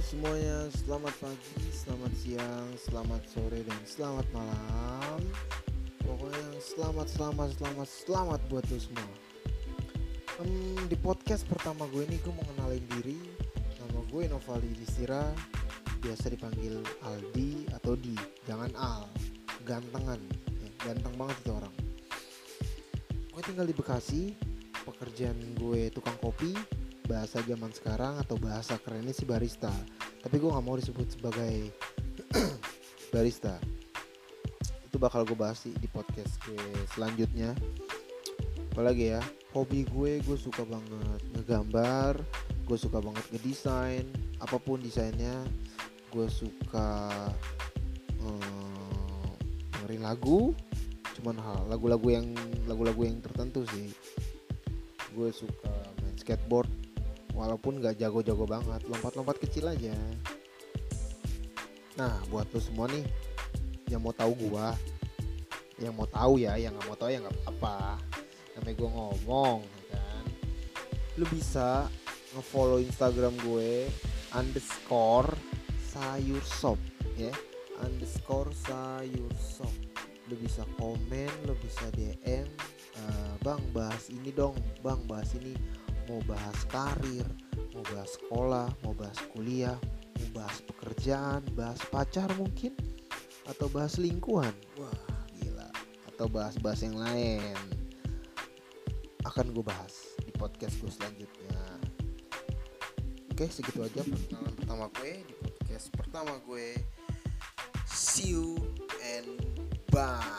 Selamat pagi, selamat siang, selamat sore, dan selamat malam. Pokoknya selamat, selamat, selamat, selamat buat lo semua. Um, Di podcast pertama gue ini gue mau kenalin diri. Nama gue Novali Distira Biasa dipanggil Aldi atau Di. Jangan Al Gantengan. Ya, Ganteng banget itu orang. Gue tinggal di Bekasi Pekerjaan gue tukang kopi bahasa zaman sekarang atau bahasa kerennya sih barista. Tapi gue nggak mau disebut sebagai barista. Itu bakal gue bahas di podcast gue selanjutnya. Apalagi ya hobi gue gue suka banget ngegambar gue suka banget ngedesain. Apa pun desainnya gue suka hmm, dengerin lagu. Cuman hal lagu-lagu yang lagu-lagu yang tertentu sih. Gue suka main skateboard walaupun gak jago-jago banget lompat-lompat kecil aja. Nah buat lo semua nih yang mau tahu gua yang mau tahu ya yang nggak mau tahu ya nggak apa namanya gue ngomong ya kan? Lu bisa ngefollow instagram gue underscore sayur sop ya. Underscore sayur sop. Lu bisa komen lu bisa dm uh, eh, bang bahas ini dong. Bang bahas ini mau bahas karir, mau bahas sekolah, mau bahas kuliah, mau bahas pekerjaan, bahas pacar mungkin, atau bahas lingkungan. Wah, gila. Atau bahas-bahas yang lain. Akan gue bahas di podcast gue selanjutnya. Oke, segitu aja perkenalan pertama gue di podcast pertama gue. See you and bye.